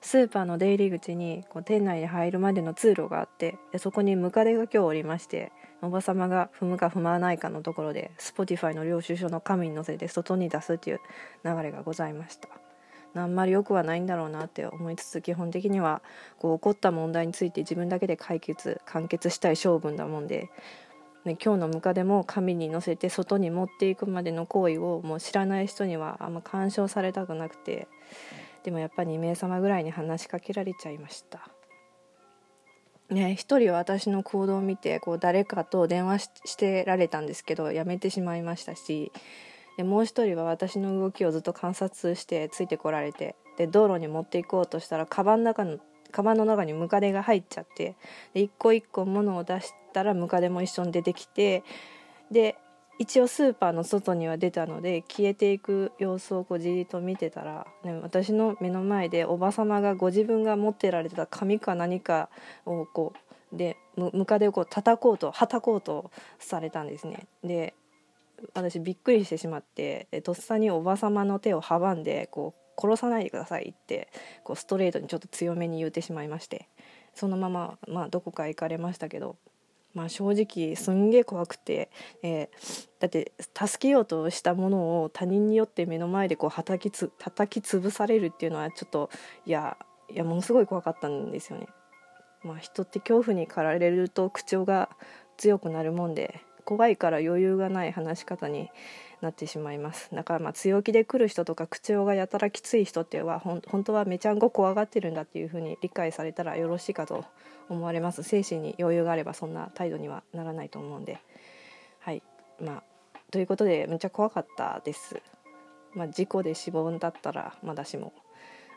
スーパーの出入り口にこう店内に入るまでの通路があってでそこにムカデが今日おりましておばさまが踏むか踏まないかのところで Spotify の領収書の紙に載せて外に出すっていう流れがございました。あんまり良くはないんだろうなって思いつつ基本的にはこう起こった問題について自分だけで解決完結したい性分だもんで、ね、今日のムカデも紙に載せて外に持っていくまでの行為をもう知らない人にはあんま干渉されたくなくてでもやっぱ2名様ぐらいに話しかけられちゃいました。ね、一人は私の行動を見てこう誰かと電話してられたんですけどやめてしまいましたしでもう一人は私の動きをずっと観察してついてこられてで道路に持っていこうとしたらカバンの中のカバンの中にムカデが入っちゃってで一個一個物を出したらムカデも一緒に出てきて一応スーパーの外には出たので消えていく様子をこうじっと見てたら、ね、私の目の前でおばさまがご自分が持ってられてた紙か何かをこうでムカデをこう叩こうとはたこうとされたんですね。で私びっくりしてしまってとっさにおばさまの手を阻んでこう殺さないでくださいってこうストレートにちょっと強めに言うてしまいましてそのまま、まあ、どこか行かれましたけど、まあ、正直すんげえ怖くて、えー、だって助けようとしたものを他人によって目の前でこう叩きつ叩き潰されるっていうのはちょっといやいやものすごい怖かったんですよね。まあ、人って恐怖に駆られると口調が強くなるもんで怖いから余裕がない話し方になってしまいます。だからまあ強気で来る人とか口調がやたらきつい人っては本当はめちゃんこ怖がってるんだっていうふうに理解されたらよろしいかと思われます。精神に余裕があればそんな態度にはならないと思うんで。はい。まあということでめっちゃ怖かったです。まあ事故で死亡だったらまだしも。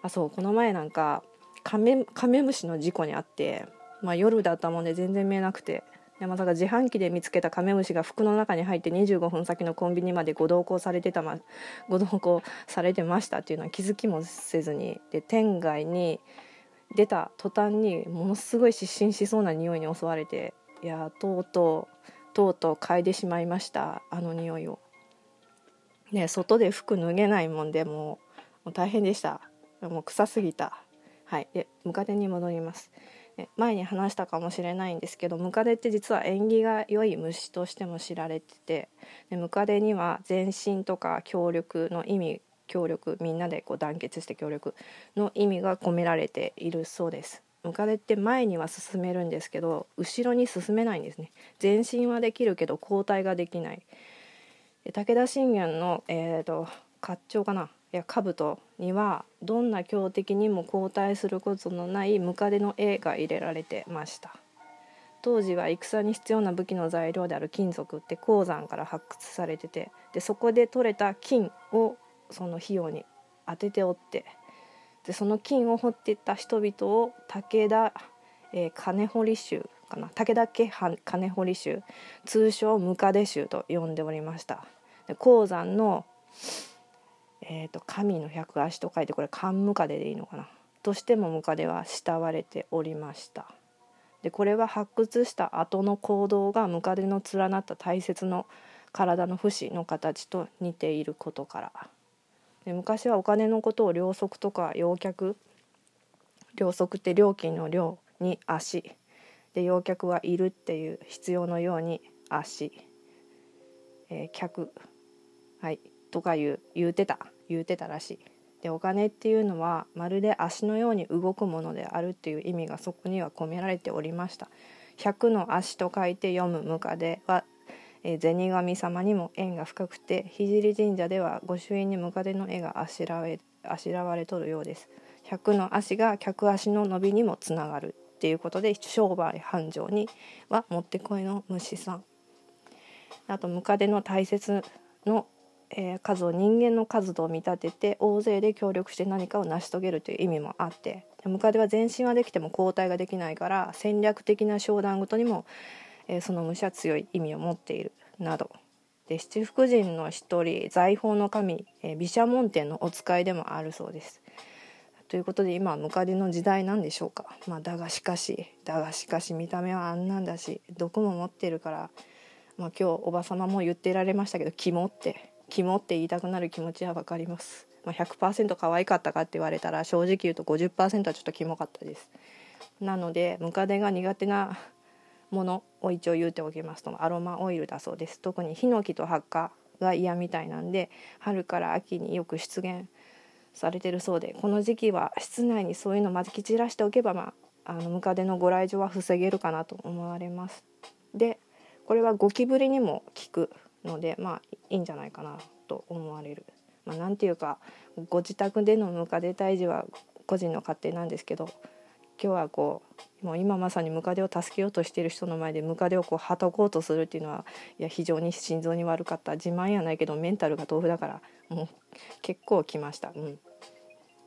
あそうこの前なんかカメカメムシの事故にあってまあ夜だったもんで全然見えなくて。山田が自販機で見つけたカメムシが服の中に入って25分先のコンビニまでご同行されてた、ま、ご同行されてましたっていうのは気づきもせずにで店外に出た途端にものすごい失神しそうな匂いに襲われていやとうとうとうとう嗅いでしまいましたあの匂いを。ね外で服脱げないもんでもう大変でした。もう臭すぎた。はい。でムカデに戻ります。前に話したかもしれないんですけどムカデって実は縁起が良い虫としても知られててでムカデには前進とか協力の意味協力みんなでこう団結して協力の意味が込められているそうです。ムカデって前には進めるんですけど後ろに進めないんですね。前進はできるけど後退ができない。武田信玄のえっ、ー、と甲冑かな？や兜にはどんな強敵にも交代することのないムカデの絵が入れられてました。当時は戦に必要な武器の材料である金属って鉱山から発掘されててでそこで取れた金をその費用に当てておってでその金を掘っていった人々を武田、えー、金堀衆かな武田家金堀衆通称ムカデ衆と呼んでおりました。で鉱山のえーと、神の百足と書いてこれ漢ムカデでいいのかな？としてもムカデは慕われておりました。でこれは発掘した後の行動がムカデの連なった大切の体の節の形と似ていることから。で昔はお金のことを両足とか陽脚両足って料金の量に足。で陽脚はいるっていう必要のように足、えー、脚はいとか言う言うてた。言うてたらしい。でお金っていうのはまるで足のように動くものであるっていう意味がそこには込められておりました。百の足と書いて読むムカデは、え、銭神様にも縁が深くて聖神社では御朱印にムカデの絵があしらえあしらわれとるようです。百の足が客足の伸びにもつながるっていうことで商売繁盛にはもってこいの虫さん。あとムカデの大切のえー、数を人間の数と見立てて大勢で協力して何かを成し遂げるという意味もあってムカデは前進はできても後退ができないから戦略的な商談ごとにも、えー、その虫は強い意味を持っているなど。で七福神の一人財宝の神、えー、毘沙門天のお使いでもあるそうです。ということで今はムカデの時代なんでしょうか、まあ、だがしかしだがしかし見た目はあんなんだし毒も持ってるから、まあ、今日おば様も言ってられましたけど肝って。肝って言いたくなる気持ちは分かります。まあ、100%可愛かったかって言われたら正直言うと50%はちょっとキモかったです。なのでムカデが苦手なものを一応言うておきますとアロマオイルだそうです。特にヒノキとハッカが嫌みたいなんで春から秋によく出現されてるそうでこの時期は室内にそういうのまき散らしておけば、まあ、あのムカデのご来場は防げるかなと思われます。でこれはゴキブリにも効くのでまあいいんじゃないかなと思われる。まあ、なんていうかご自宅でのムカデ退治は個人の勝手なんですけど今日はこうもう今まさにムカデを助けようとしている人の前でムカデをこうはたこうとするっていうのはいや非常に心臓に悪かった自慢やないけどメンタルが豆腐だからもう結構きました。うん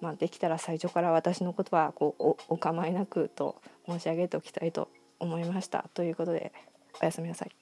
まあ、できたら最初から私のことはこうお構いなくと申し上げておきたいと思いました。ということでおやすみなさい。